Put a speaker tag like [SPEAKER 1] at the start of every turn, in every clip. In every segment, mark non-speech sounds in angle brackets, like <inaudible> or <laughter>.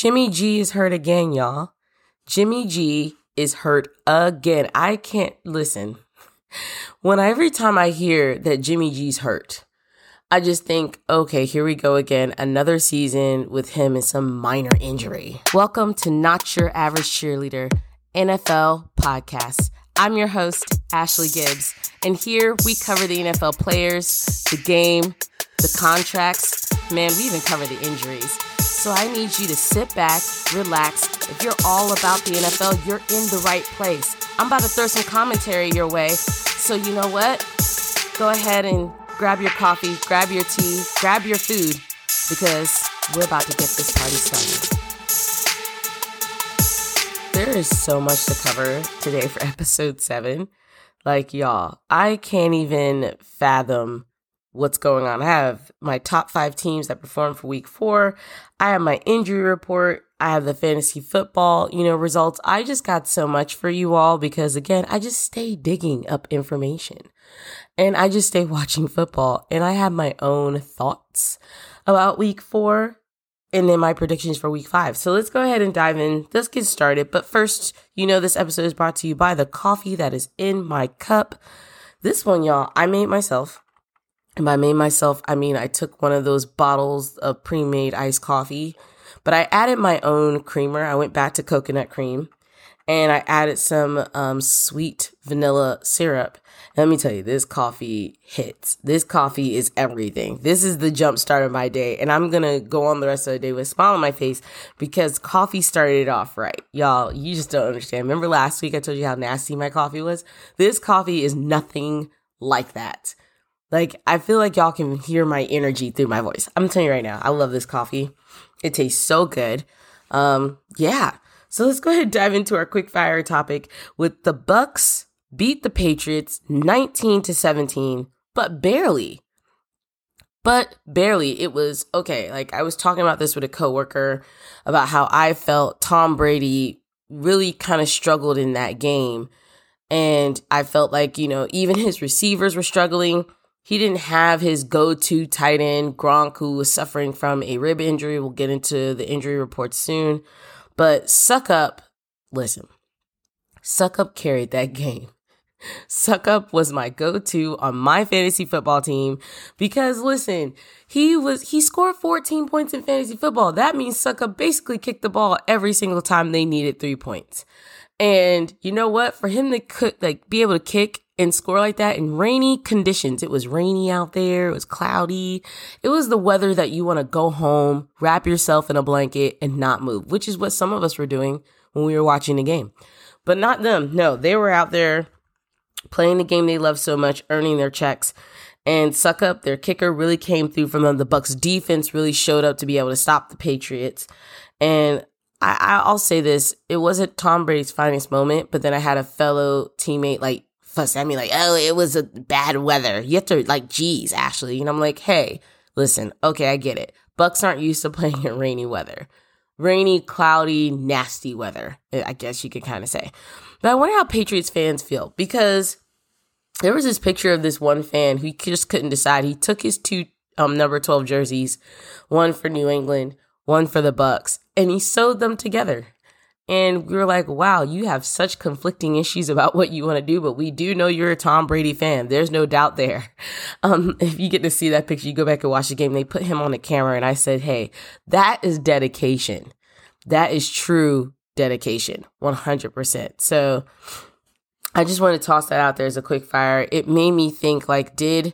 [SPEAKER 1] Jimmy G is hurt again, y'all. Jimmy G is hurt again. I can't listen. When every time I hear that Jimmy G's hurt, I just think, okay, here we go again. Another season with him and some minor injury. Welcome to Not Your Average Cheerleader NFL podcast. I'm your host, Ashley Gibbs, and here we cover the NFL players, the game, the contracts. Man, we even cover the injuries. So I need you to sit back, relax. If you're all about the NFL, you're in the right place. I'm about to throw some commentary your way. So you know what? Go ahead and grab your coffee, grab your tea, grab your food, because we're about to get this party started. There is so much to cover today for <laughs> episode seven. Like, y'all, I can't even fathom what's going on. I have my top five teams that performed for week four. I have my injury report. I have the fantasy football, you know, results. I just got so much for you all because again, I just stay digging up information and I just stay <laughs> watching football and I have my own thoughts about week four and then my predictions for week five. So let's go ahead and dive in. Let's get started. But first, you know, this episode is brought to you by the coffee that is in my cup. This one, y'all, I made myself. And by made myself, I mean I took one of those bottles of pre made iced coffee, but I added my own creamer. I went back to coconut cream and I added some um, sweet vanilla syrup. let me tell you, this coffee hits. This coffee is everything. This is the jump start of my day. And I'm going to go on the rest of the day with a smile on my face because coffee started it off right. Y'all, you just don't understand. Remember last week I told you how nasty my coffee was? This coffee is nothing like that. Like, I feel like y'all can hear my energy through my voice. I'm telling you right now, I love this coffee. It tastes so good. Um, yeah. So let's go ahead and dive into our quick fire topic with the Bucks beat the Patriots 19 to 17, but barely. But barely. It was okay. Like I was talking about this with a coworker about how I felt Tom Brady really kind of struggled in that game. And I felt like, you know, even his receivers were struggling he didn't have his go-to tight end Gronk, who was suffering from a rib injury. We'll get into the injury report soon. But Succop, listen, Succop carried that <laughs> game. Succop was my go-to on my fantasy football team because listen, he was he scored 14 points in fantasy football. That means Succop basically kicked the ball every single time they needed 3 points. And you know what? For him to cook, like be able to kick and score like that in rainy conditions. It was rainy out there. It was cloudy. It was the weather that you want to go home, wrap yourself in a blanket and not move, which is what some of us were doing when we were watching the game. But not them. No, they were out there playing the game they love so much, earning their checks. And Succop their kicker, really came through from them. The Bucks defense really showed up to be able to stop the Patriots. And I, I'll say this: it wasn't Tom Brady's finest moment, but then I had a fellow teammate like fuss at me like, oh, it was a bad weather. You have to like, geez, Ashley. And I'm like, hey, listen, okay, I get it. Bucks aren't used to <laughs> playing in rainy weather. Rainy, cloudy, nasty weather, I guess you could kind of say. But I wonder how Patriots fans feel because there was this picture of this one fan who just couldn't decide. He took his two um, number 12 jerseys, one for New England, one for the Bucks, and he sewed them together. And we were like, wow, you have such conflicting issues about what you want to do, but we do know you're a Tom Brady fan. There's no doubt there. <laughs> Um, if you get to see that picture, you go back and watch the game. They put him on the camera and I said, hey, that is dedication. That is true dedication, 100%. So I just want to toss that out there as a quick fire. It made me think like, did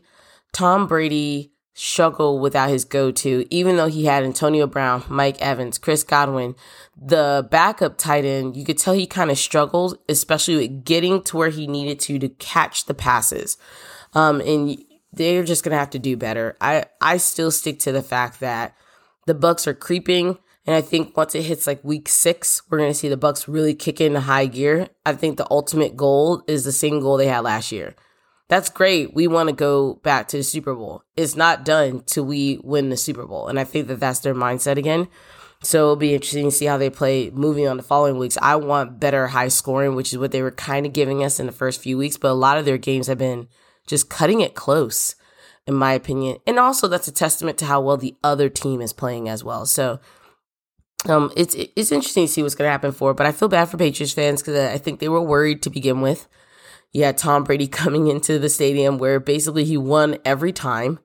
[SPEAKER 1] Tom Brady struggle without his go-to, even though he had Antonio Brown, Mike Evans, Chris Godwin, the backup tight end, you could tell he kind of struggled, especially with getting to where he needed to to catch the passes. Um, and they're just gonna have to do better. I I still stick to the fact that the Bucks are creeping, and I think once it hits like week six, we're gonna see the Bucks really kick into high gear. I think the ultimate goal is the same goal they had last year that's great. We want to go back to the Super Bowl. It's not done till we win the Super Bowl. And I think that that's their mindset again. So it'll be interesting to see how they play moving on the following weeks. I want better high scoring, which is what they were kind of giving us in the first few weeks, but a lot of their games have been just cutting it close, in my opinion. And also, that's a testament to how well the other team is playing as well. So Um, it's it's interesting to see what's going to happen for, but I feel bad for Patriots fans because I think they were worried to begin with. Yeah, Tom Brady <laughs> coming into the stadium where basically he won every time,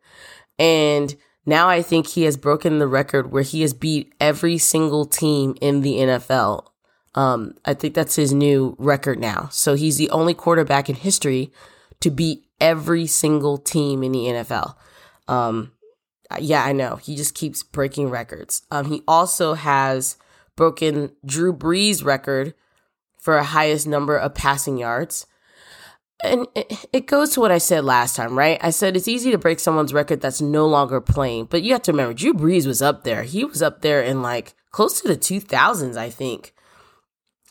[SPEAKER 1] and now I think he has broken the record where he has beat every single team in the NFL. Um, I think that's his new record now. So he's the only quarterback in history to beat every single team in the NFL. Um, yeah, I know. He just keeps breaking records. Um, he also has broken Drew Brees' record for highest number of passing yards. And it goes to what I said last time, right? I said it's easy to break someone's record that's no longer playing, but you have to remember Drew Brees was up there. He was up there in like close to the 2000s, I think.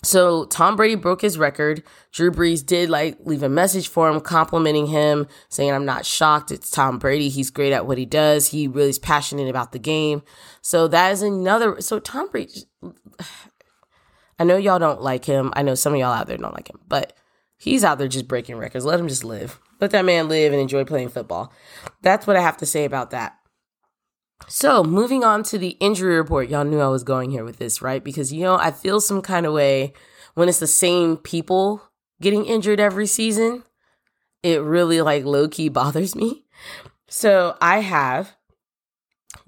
[SPEAKER 1] So Tom Brady broke his record. Drew Brees did like leave a message for him, complimenting him, saying, I'm not shocked. It's Tom Brady. He's great at what he does. He really is passionate about the game. So that is another. So Tom Brady, <sighs> I know y'all don't like him. I know some of y'all out there don't like him, but he's out there just breaking records. Let him just live. Let that man live and enjoy playing football. That's what I have to say about that. So, moving on to the injury report. Y'all knew I was going here with this, right? Because, you know, I feel some kind of way when it's the same people getting injured every season. It really, like, low key <laughs> bothers me. So, I have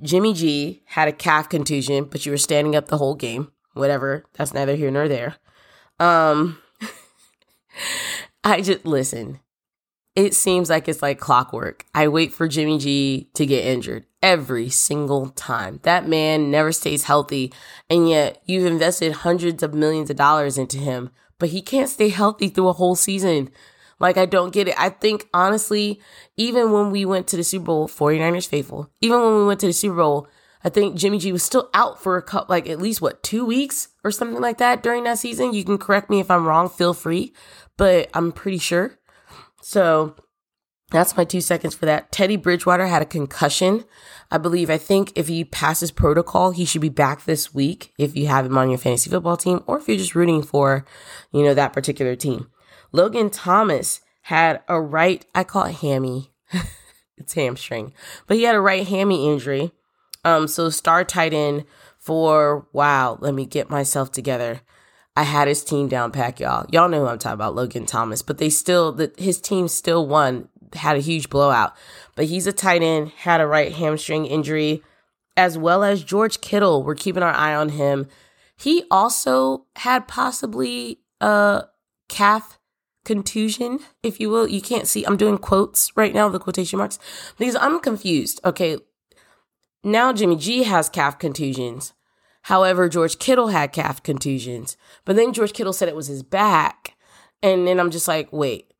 [SPEAKER 1] Jimmy G had a calf contusion, but you were standing up the whole game. Whatever. That's neither here nor there. Um, <laughs> I just listen. It seems like it's like clockwork. I wait for Jimmy G to get injured every single time. That man never stays healthy. And yet you've invested hundreds of millions of dollars into him, but he can't stay healthy through a whole season. Like, I don't get it. I think, honestly, even when we went to the Super Bowl, 49ers faithful, even when we went to the Super Bowl, I think Jimmy G was still out for a couple, like at least what, two weeks or something like that during that season. You can correct me if I'm wrong, feel free, but I'm pretty sure. So that's my two seconds for that. Teddy Bridgewater had a concussion. I believe, I think if he passes protocol, he should be back this week if you have him on your fantasy football team or if you're just rooting for, you know, that particular team. Logan Thomas had a right, I call it hammy. <laughs> it's hamstring, but he had a right hammy injury. Um, so star tight end for, wow, let me get myself together. I had his team down pack, y'all. Y'all know who I'm talking about, Logan Thomas. But they still, the, his team still won, had a huge blowout. But he's a tight end, had a right hamstring injury, as well as George Kittle. We're keeping our eye on him. He also had possibly a calf contusion, if you will. You can't see, I'm doing quotes right now, the quotation marks, because I'm confused. Okay, now Jimmy G has calf contusions. However, George Kittle had calf contusions, but then George Kittle said it was his back. And then I'm just like, wait,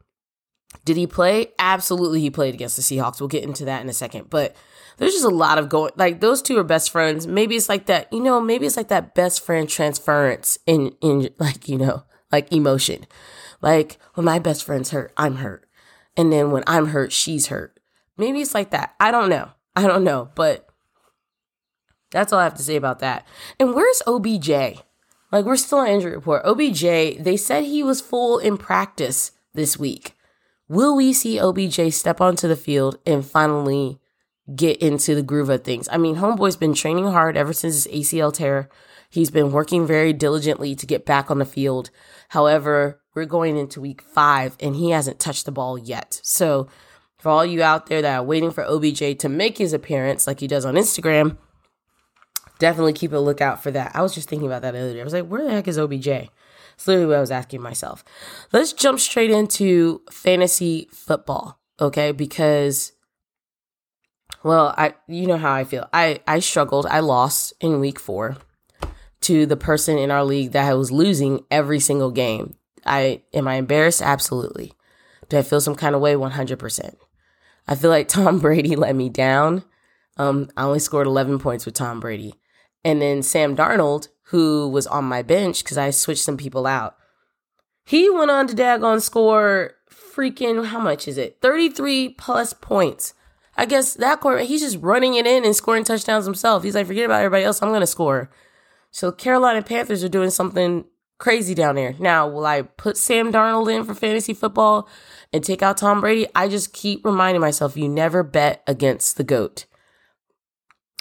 [SPEAKER 1] did he play? Absolutely, he played against the Seahawks. We'll get into that in a second. But there's just a lot of going, like those two are best friends. Maybe it's like that, you know, maybe it's like that best friend transference in, in like, you know, like emotion. Like when my best friend's hurt, I'm hurt. And then when I'm hurt, she's hurt. Maybe it's like that. I don't know. I don't know. But that's all I have to say about that. And where's OBJ? Like, we're still on injury report. OBJ, they said he was full in practice this week. Will we see OBJ step onto the field and finally get into the groove of things? I mean, Homeboy's been training hard ever since his ACL tear. He's been working very diligently to get back on the field. However, we're going into week five and he hasn't touched the ball yet. So, for all you out there that are waiting for OBJ to make his appearance like he does on Instagram, definitely keep a lookout for that. I was just thinking about that the other day. I was like, where the heck is OBJ? That's literally what I was asking myself. Let's jump straight into fantasy football, okay? Because, well, I you know how I feel. I I struggled. I lost in week four to the person in our league that was losing every single game. I am I embarrassed? Absolutely. Do I feel some kind of way? One hundred percent. I feel like <laughs> Tom Brady let me down. Um, I only scored 11 points with Tom Brady. And then Sam Darnold, who was on my bench because I switched some people out, he went on to daggone score freaking, how much is it? 33 plus points. I guess that quarterback, he's just running it in and scoring touchdowns himself. He's like, forget about everybody else. I'm going to score. So Carolina Panthers are doing something crazy down there. Now, will I put Sam Darnold in for fantasy football and take out Tom Brady? I just keep reminding myself you never bet against the GOAT.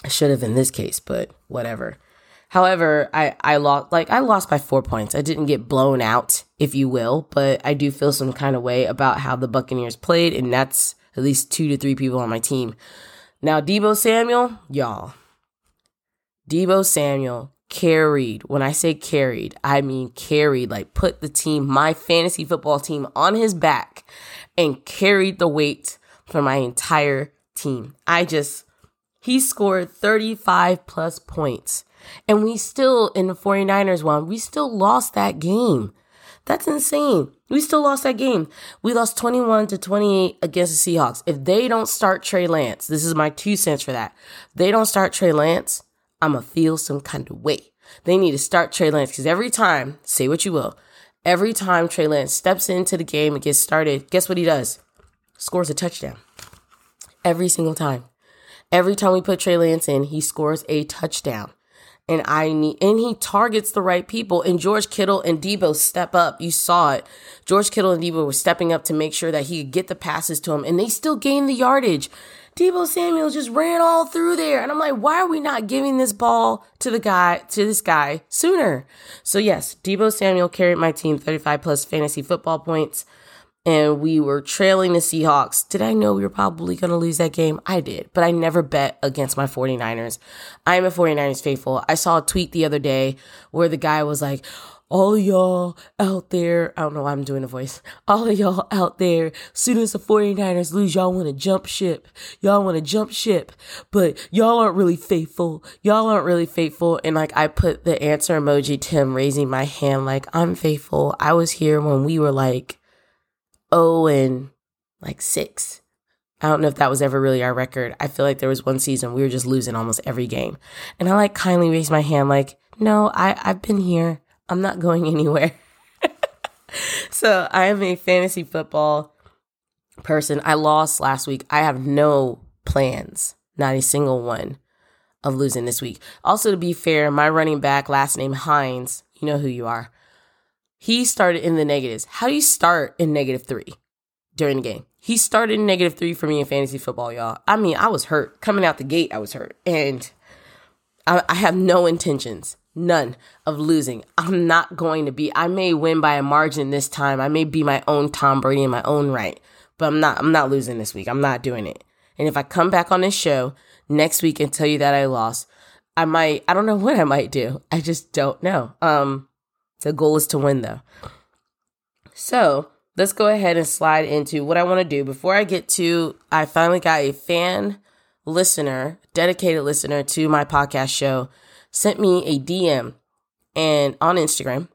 [SPEAKER 1] I should have in this case, but whatever. However, I, I lost like I lost by four points. I didn't get blown out, if you will, but I do feel some kind of way about how the Buccaneers played, and that's at least two to three people on my team. Now, Deebo Samuel, y'all. Deebo Samuel carried. When I say carried, I mean carried, like put the team, my fantasy football team, on his back and carried the weight for my entire team. I just, he scored 35 plus points. And we still, in the 49ers one, we still lost that game. That's insane. We still lost that game. We lost 21 to 28 against the Seahawks. If they don't start Trey Lance, this is my two cents for that. If they don't start Trey Lance, I'm going to feel some kind of way. They need to start Trey Lance because every time, say what you will, every time Trey Lance steps into the game and gets started, guess what he does? Scores a touchdown. Every single time. Every time we put Trey Lance in, he scores a touchdown and I need, and he targets the right people. And George Kittle and Deebo step up. You saw it. George Kittle and Deebo were stepping up to make sure that he could get the passes to him, and they still gained the yardage. Deebo Samuel just ran all through there. And I'm like, why are we not giving this ball to the guy, to this guy sooner? So yes, Deebo Samuel carried my team 35 plus fantasy football points and we were trailing the Seahawks. Did I know we were probably going to lose that game? I did, but I never bet against my 49ers. I am a 49ers faithful. I saw a tweet the other day where the guy was like, all y'all out there, I don't know why I'm doing a voice. <laughs> All of y'all out there, soon as the 49ers lose, y'all want to jump ship. Y'all want to jump ship, but y'all aren't really faithful. Y'all aren't really faithful. And like, I put the answer emoji to him raising my hand, like, I'm faithful. I was here when we were like, oh and like six. I don't know if that was ever really our record. I feel like there was one season we were just losing almost every game. And I like kindly raised my hand, like, no, I, I've been here. I'm not going <laughs> anywhere. <laughs> so I am a fantasy football person. I lost last week. I have no plans, not a single one, of losing this week. Also, to be fair, my running back, last name Hines, you know who you are. He started in the negatives. How do you start in negative three during the game? He started in negative three for me in fantasy football, y'all. I mean, I was hurt. Coming out the gate, I was hurt. And I, I have no intentions, none, of losing. I'm not going to be, I may win by a margin this time. I may be my own Tom Brady in my own right. But I'm not, I'm not losing this week. I'm not doing it. And if I come back on this show next week and tell you that I lost, I might, I don't know <laughs> what I might do. I just don't know. Um, the goal is to win, though. So let's go ahead and slide into what I want to do. Before I get to, I finally got a fan listener, dedicated listener to my podcast show, sent me a DM and on Instagram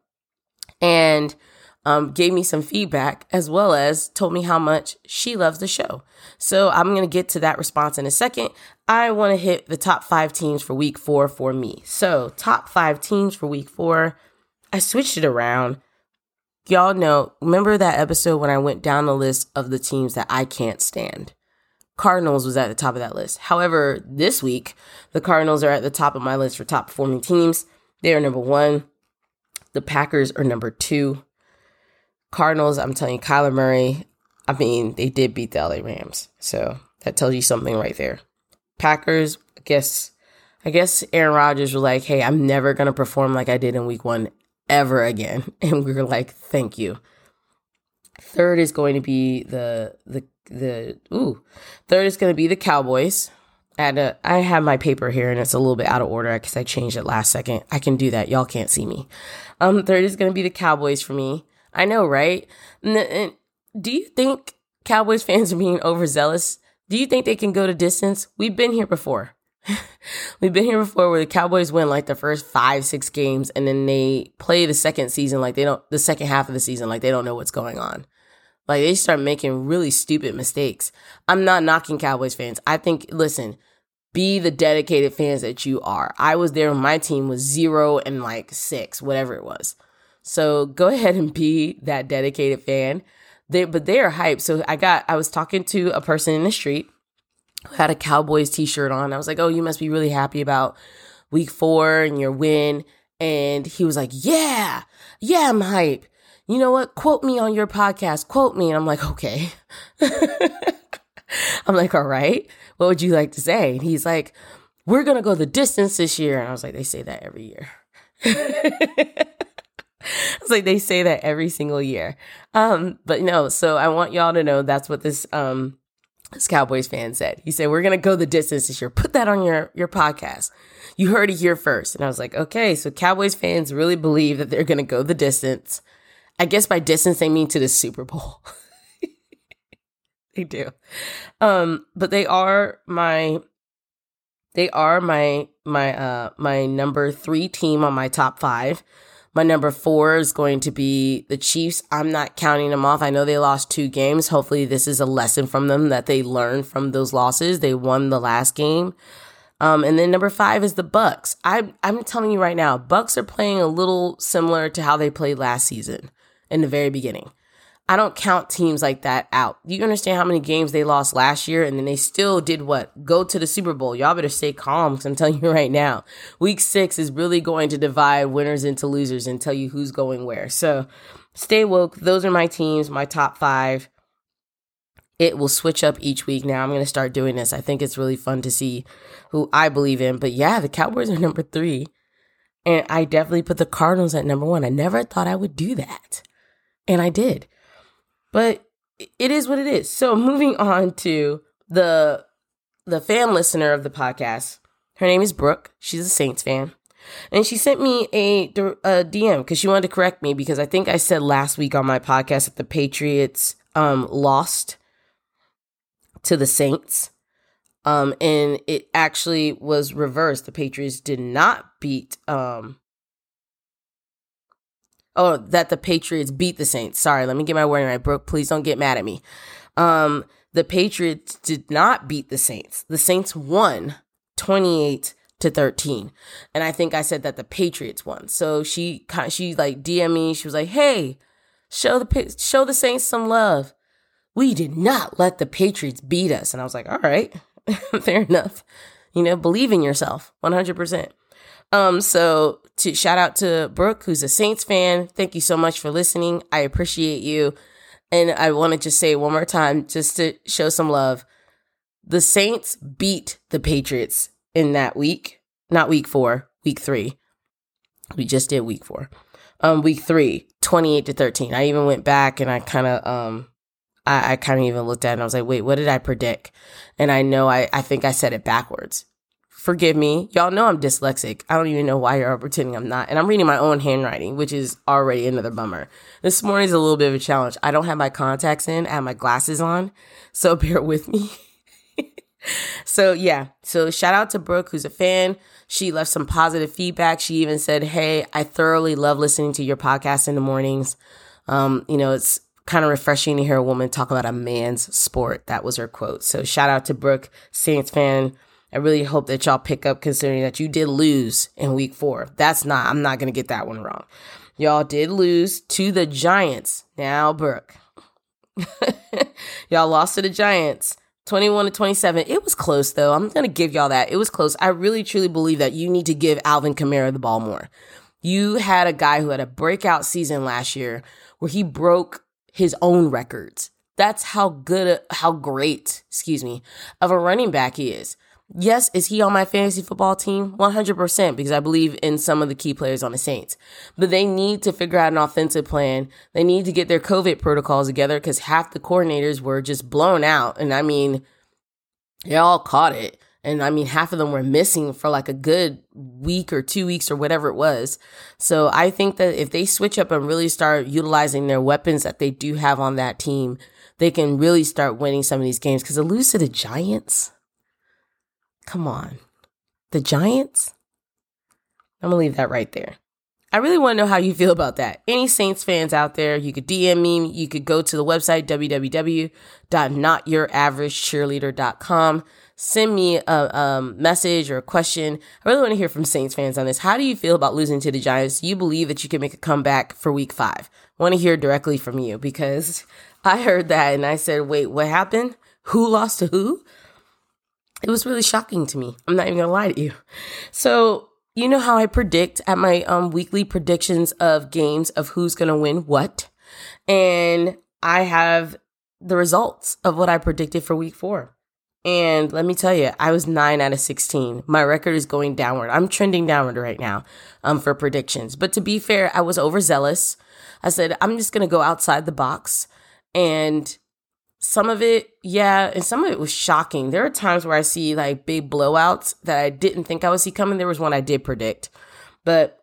[SPEAKER 1] and um, gave me some feedback as well as told me how much she loves the show. So I'm going to get to that response in a second. I want to hit the top five teams for week four for me. So, top five teams for week four. I switched it around. Y'all know, remember that episode when I went down the list of the teams that I can't stand? Cardinals was at the top of that list. However, this week, the Cardinals are at the top of my list for top performing teams. They are number one. The Packers are number two. Cardinals, I'm telling you, Kyler Murray, I mean, they did beat the LA Rams. So that tells you something right there. Packers, I guess, I guess Aaron Rodgers was like, hey, I'm never to perform like I did in week one ever again. <laughs> And we were like, thank you. Third is going to be the the the ooh. Third is going to be the Cowboys. I have my paper here and it's a little bit out of order because I changed it last second. I can do that. Y'all can't see me. Um, third is going to be the Cowboys for me. I know, right? And do you think Cowboys fans are being overzealous? Do you think they can go to distance? We've been here before. <laughs> We've been here before where the Cowboys win like the first five, six games and then they play the second season like they don't, the second half of the season like they don't know what's going on. Like they start making really stupid mistakes. I'm not knocking Cowboys fans. I think, listen, be the dedicated fans that you are. I was there when my team was zero and like six, whatever it was. So go <laughs> ahead and be that dedicated fan. They, but they are hyped. So I got, I was talking to a person in the street had a Cowboys t shirt on. I was like, oh, you must be really happy about week four and your win. And he was like, yeah, yeah, I'm hype. You know what? Quote me on your podcast. Quote me. And I'm like, okay. <laughs> I'm like, all right. What would you like to say? And he's like, we're going to go the distance this year. And I was like, they say that every year. <laughs> it's like they say that every single year. Um, but no, so I want y'all to know that's what this um this Cowboys fan said. He said, We're gonna go the distance this year. Put that on your your podcast. You heard it here first. And I was like, okay, so Cowboys fans really believe that they're gonna go the distance. I guess by distance they mean to the Super Bowl. <laughs> they do. Um, but they are my they are my my uh my number three team on my top five. My number four is going to be the Chiefs. I'm not counting them off. I know they lost two games. Hopefully, this is a lesson from them that they learned from those losses. They won the last game. Um, and then number five is the Bucks. I, I'm telling you right now, Bucks are playing a little similar to how they played last season in the very beginning. I don't count teams like that out. You understand how many games they lost last year and then they still did what? Go to the Super Bowl. Y'all better stay calm because I'm telling you <laughs> right now, week six is really going to divide winners into losers and tell you who's going where. So stay woke. Those are my teams, my top five. It will switch up each week now. I'm going to start doing this. I think it's really fun to see who I believe in. But yeah, the Cowboys are <laughs> number three. And I definitely put the Cardinals at number one. I never thought I would do that. And I did. But it is what it is. So moving on to the the fan listener of the podcast. Her name is Brooke. She's a Saints fan. And she sent me a, a DM because she wanted to correct me because I think I said last week on my podcast that the Patriots um, lost to the Saints. Um, and it actually was reversed. The Patriots did not beat um, Oh, that the Patriots beat the Saints. Sorry, let me get my wording right. Brooke, please don't get mad at me. Um, the Patriots did not beat the Saints. The Saints won 28 to 13. And I think I said that the Patriots won. So she she like DM me. She was like, "Hey, show the show the Saints some love. We did not let the Patriots beat us." And I was like, "All right. <laughs> Fair enough. You know, believe in yourself 100%." Um, so to shout out to Brooke, who's a Saints fan. Thank you so much for listening. I appreciate you. And I want to just say one more time, just to show some love. The Saints beat the Patriots in that week, not week four, week three. We just did week four. Um, week three, 28 to 13. I even went back and I kind of, um, I, I kind of even looked at it and I was like, wait, what did I predict? And I know I, I think I said it backwards forgive me. Y'all know I'm dyslexic. I don't even know why you're pretending I'm not. And I'm reading my own handwriting, which is already another bummer. This morning's a little bit of a challenge. I don't have my contacts in, I have my glasses on. So <laughs> bear with me. <laughs> so yeah. So shout out to Brooke, who's a fan. She left some positive feedback. She even said, Hey, I thoroughly love listening to your podcast in the mornings. Um, you know, it's kind of refreshing to hear a woman talk about a man's sport. That was her quote. So shout out to Brooke, Saints fan. I really hope that y'all pick up considering that you did lose in week four. That's not, I'm not going to get that one wrong. Y'all did lose to the Giants. Now, Brooke. <laughs> y'all lost to the Giants 21 to 27. It was close though. I'm going to give y'all that. It was close. I really truly believe that you need to give Alvin Kamara the ball more. You had a guy who had a breakout season last year where he broke his own records. That's how good, how great, excuse me, of a running back he is. Yes, is he on my fantasy football team? 100% because I believe in some of the key players on the Saints. But they need to figure out an offensive plan. They need to get their COVID protocols together because half the coordinators were just blown out. And I mean, they all caught it. And I mean, half of them were missing for like a good week or two weeks or whatever it was. So I think that if they switch up and really start utilizing their weapons that they do have on that team, they can really start winning some of these games. Because to lose to the Giants, Come on. The Giants? I'm going to leave that right there. I really want to know how you feel about that. Any Saints fans out there, you could DM me. You could go to the website, www.notyouraveragecheerleader.com. Send me a message or a question. I really want to hear from Saints fans on this. How do you feel about losing to the Giants? You believe that you can make a comeback for week five? I want to hear directly from you because <laughs> I heard that and I said, wait, what happened? Who lost to who? It was really shocking to me. I'm not even gonna lie to you. So, you know how I predict at my um, weekly predictions of games of who's gonna win what? And I have the results of what I predicted for week four. And let me tell you, I was nine out of 16. My record is going downward. I'm trending downward right now um, for predictions. But to be fair, I was overzealous. I said, I'm just going to go outside the box. And some of it, yeah, and some of it was shocking. There are times where I see like big blowouts that I didn't think I would see coming. There was one I did predict, but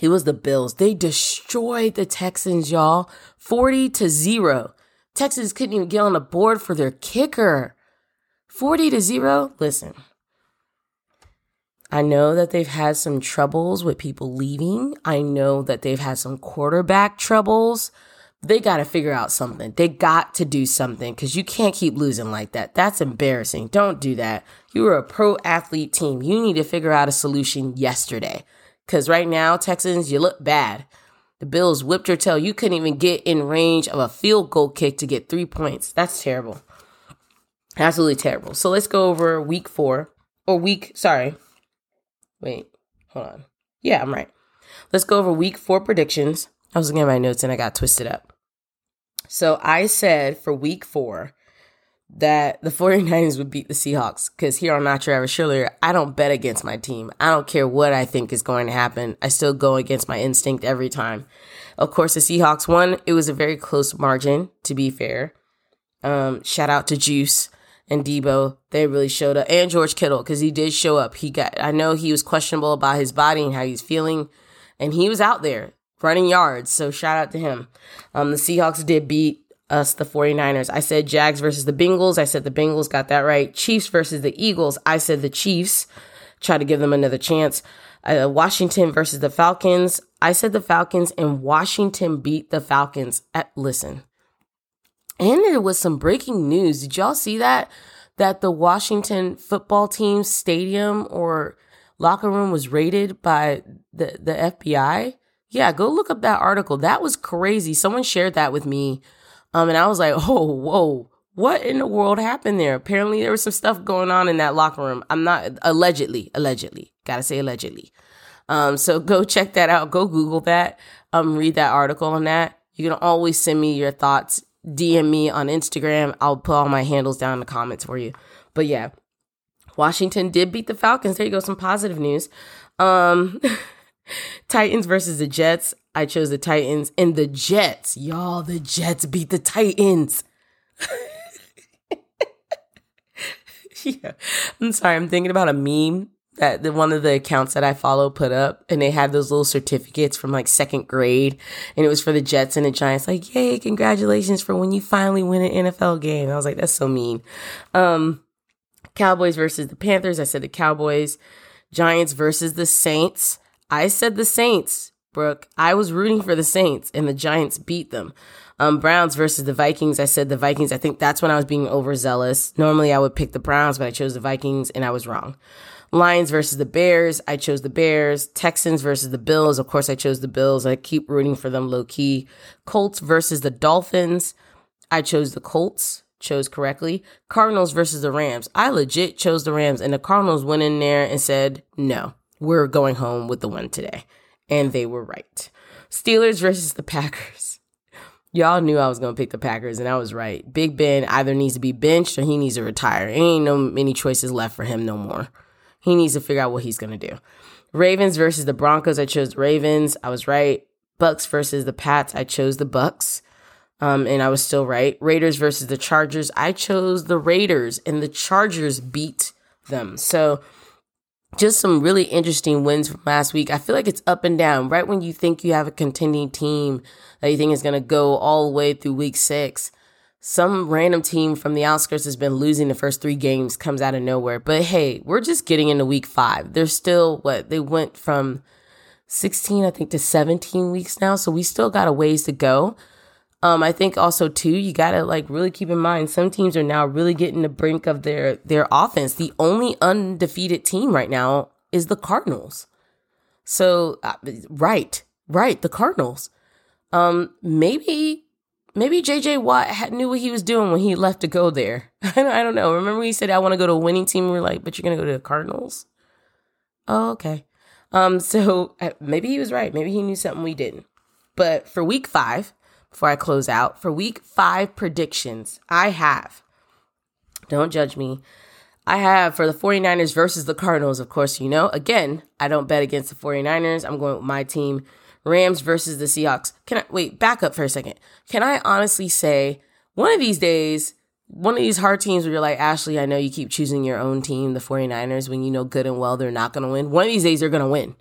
[SPEAKER 1] it was the Bills. They destroyed the Texans, y'all, 40 to 0. Texans couldn't even get on the board for their kicker. 40 to 0. Listen. I know that they've had some troubles with people leaving. I know that they've had some quarterback troubles they got to figure out something. They got to do something because you can't keep losing like that. That's embarrassing. Don't do that. You are a pro athlete team. You need to figure out a solution yesterday because right now, Texans, you look bad. The Bills whipped your tail. You couldn't even get in range of a field goal kick to get three points. That's terrible. Absolutely terrible. So let's go over week four or week, sorry. Wait, hold on. Yeah, I'm right. Let's go over week four predictions. I was looking at my notes and I got twisted up. So I said for week four that the <laughs> 49ers would beat the Seahawks because here on Not Your Average Cheerleader, I don't bet against my team. I don't care what I think is going to happen. I still go against my instinct every time. Of course, the Seahawks won. It was a very close margin, to be fair. Um, shout out to Juice and Deebo. They really showed up. And George Kittle, because he did show up. He got I know he was questionable about his body and how he's feeling. And he was out there running yards. So shout out to him. Um, the Seahawks did beat us, the 49ers. I said Jags versus the Bengals. I said the Bengals got that right. Chiefs versus the Eagles. I said the Chiefs. Try to give them another chance. Uh, Washington versus the Falcons. I said the Falcons, and Washington beat the Falcons. At, listen. And there was some breaking news. Did y'all see that? That the Washington football team stadium or locker room was raided by the, the FBI. Yeah, go look up that article. That was crazy. Someone shared that with me. Um, and I was like, <laughs> oh, whoa, what in the world happened there? Apparently there was some stuff going on in that locker room. I'm not allegedly, allegedly, gotta say allegedly. Um, so go <laughs> check that out. Go Google that. Um, read that article on that. You can always send me your thoughts. DM me on Instagram. I'll put all my handles down in the comments for you. But yeah, Washington did beat the Falcons. There you go. Some positive news. Um, <laughs> Titans versus the Jets. I chose the Titans and the Jets. Y'all, the Jets beat the Titans. <laughs> yeah. I'm sorry. I'm thinking about a meme that the, one of the accounts that I follow put up, and they had those little certificates from like second grade, and it was for the Jets and the Giants. Like, yay, congratulations for when you finally win an NFL game. I was like, that's so mean. Um, Cowboys versus the Panthers. I said the Cowboys. Giants versus the Saints. I said the Saints, Brooke. I was rooting for the Saints, and the Giants beat them. Um, Browns versus the Vikings. I said the Vikings. I think that's when I was being overzealous. Normally, I would pick the Browns, but I chose the Vikings, and I was wrong. Lions versus the Bears. I chose the Bears. Texans versus the Bills. Of course, I chose the Bills. I keep rooting for them low key. Colts versus the Dolphins. I chose the Colts. Chose correctly. Cardinals versus the Rams. I legit chose the Rams, and the Cardinals went in there and said, no, we're going home with the win today. And they were right. Steelers versus the Packers. Y'all knew I was going to pick the Packers, and I was right. Big Ben either needs to be benched or he needs to retire. There Ain't no many choices left for him no more. He needs to figure out what he's going to do. Ravens versus the Broncos. I chose Ravens. I was right. Bucks versus the Pats. I chose the Bucks. Um, and I was still right. Raiders versus the Chargers. I chose the Raiders, and the Chargers beat them. So just some really interesting wins from last week. I feel like it's up and down. Right when you think you have a contending team that you think is going to go all the way through week six, some random team from the outskirts has been losing the first three games, comes out of nowhere. But hey, we're just getting into week five. They're still what they went from 16, I think, to 17 weeks now. So we still got a ways to go. Um, I think also too, you gotta like really keep in mind some teams are now really getting the brink of their their offense. The only undefeated team right now is the Cardinals. So uh, right, right, the Cardinals. Um, maybe maybe JJ Watt had, knew what he was doing when he left to go there. <laughs> I don't, know. Remember he said I want to go to a winning team. We are like, but you're gonna go to the Cardinals. Oh, okay. Um, so <laughs> uh, maybe he was right. Maybe he knew something we didn't. But for week five, before I close out, for week five predictions, I have Don't judge me. I have for the 49ers versus the Cardinals, of course, you know. Again, I don't bet against the 49ers. I'm going with my team. Rams versus the Seahawks. Can I wait, back up for a second. Can I honestly say one of these days, one of these hard teams where you're like, Ashley, I know you keep choosing your own team, the 49ers, when you know good and well they're not going to win. One of these days, they're going to win.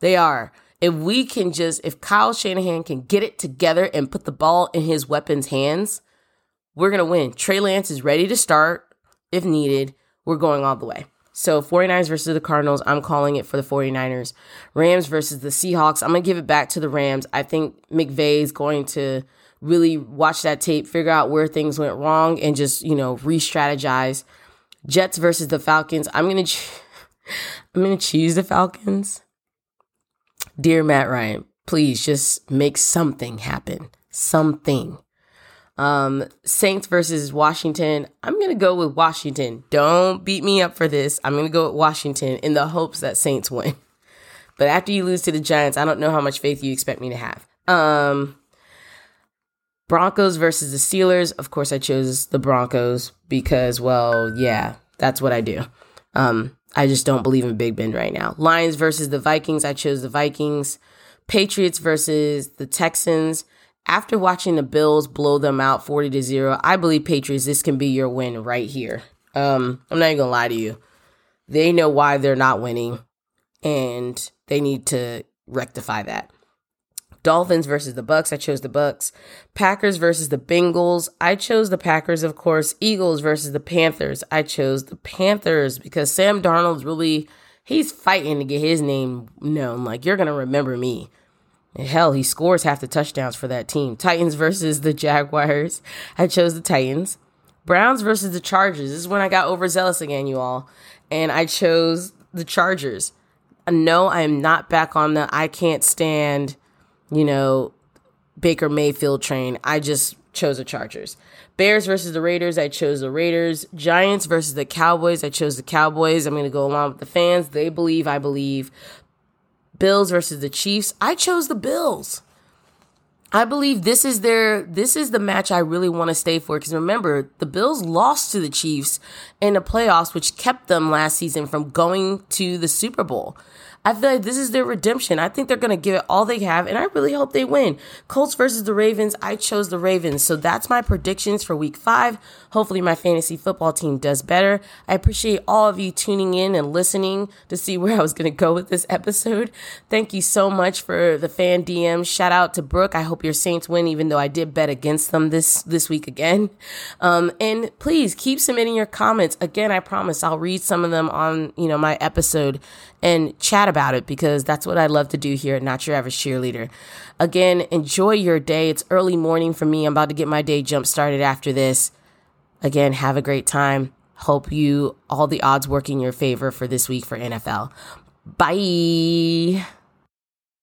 [SPEAKER 1] They are. If we can just, if Kyle Shanahan can get it together and put the ball in his weapons' hands, we're going to win. Trey Lance is ready to start if needed. We're going all the way. So 49ers versus the Cardinals, I'm calling it for the 49ers. Rams versus the Seahawks, I'm going to give it back to the Rams. I think McVay is going to really watch that tape, figure out where things went wrong and just, you know, re-strategize. Jets versus the Falcons, I'm going <laughs> to I'm going to choose the Falcons. Dear Matt Ryan, please just make something happen. Something. Um, Saints versus Washington. I'm going to go with Washington. Don't beat me up for this. I'm going to go with Washington in the hopes that Saints win. But after you lose to the Giants, I don't know how much faith you expect me to have. Um, Broncos versus the Steelers. Of course, I chose the Broncos because, well, yeah, that's what I do. Um, I just don't believe in Big Ben right now. Lions versus the Vikings. I chose the Vikings. Patriots versus the Texans after watching the Bills blow them out 40 to 0, I believe Patriots, this can be your win right here. Um, I'm not even gonna lie to you. They know why they're not winning, and they need to rectify that. Dolphins versus the Bucks. I chose the Bucks. Packers versus the Bengals. I chose the Packers, of course. Eagles versus the Panthers. I chose the Panthers because Sam Darnold's really he's fighting to get his name known. Like you're gonna remember me. Hell, he scores half the touchdowns for that team. Titans versus the Jaguars. I chose the Titans. Browns versus the Chargers. This is when I got overzealous again, you all. And I chose the Chargers. No, I am not back on the I can't stand, you know, Baker Mayfield train. I just chose the Chargers. Bears versus the Raiders. I chose the Raiders. Giants versus the Cowboys. I chose the Cowboys. I'm going to go along with the fans. They believe, I believe. Bills versus the Chiefs. I chose the Bills. I believe this is their this is the match I really want to stay for because remember the Bills lost to the Chiefs in the playoffs which kept them last season from going to the Super Bowl. I feel like this is their redemption. I think they're going to give it all they have, and I really hope they win. Colts versus the Ravens. I chose the Ravens. So that's my predictions for week five. Hopefully, my fantasy football team does better. I appreciate all of you tuning in and listening to see where I was going to go with this episode. Thank you so much for the fan DM. Shout out to Brooke. I hope your Saints win, even though I did bet against them this, this week again. Um, and please keep submitting your comments. Again, I promise I'll read some of them on, you know, my episode and chat about it because that's what I love to do here at Not Your Average Cheerleader. Again, enjoy your day. It's early morning for me. I'm about to get my day jump started after this. Again, have a great time. Hope you all the odds work in your favor for this week for NFL. Bye.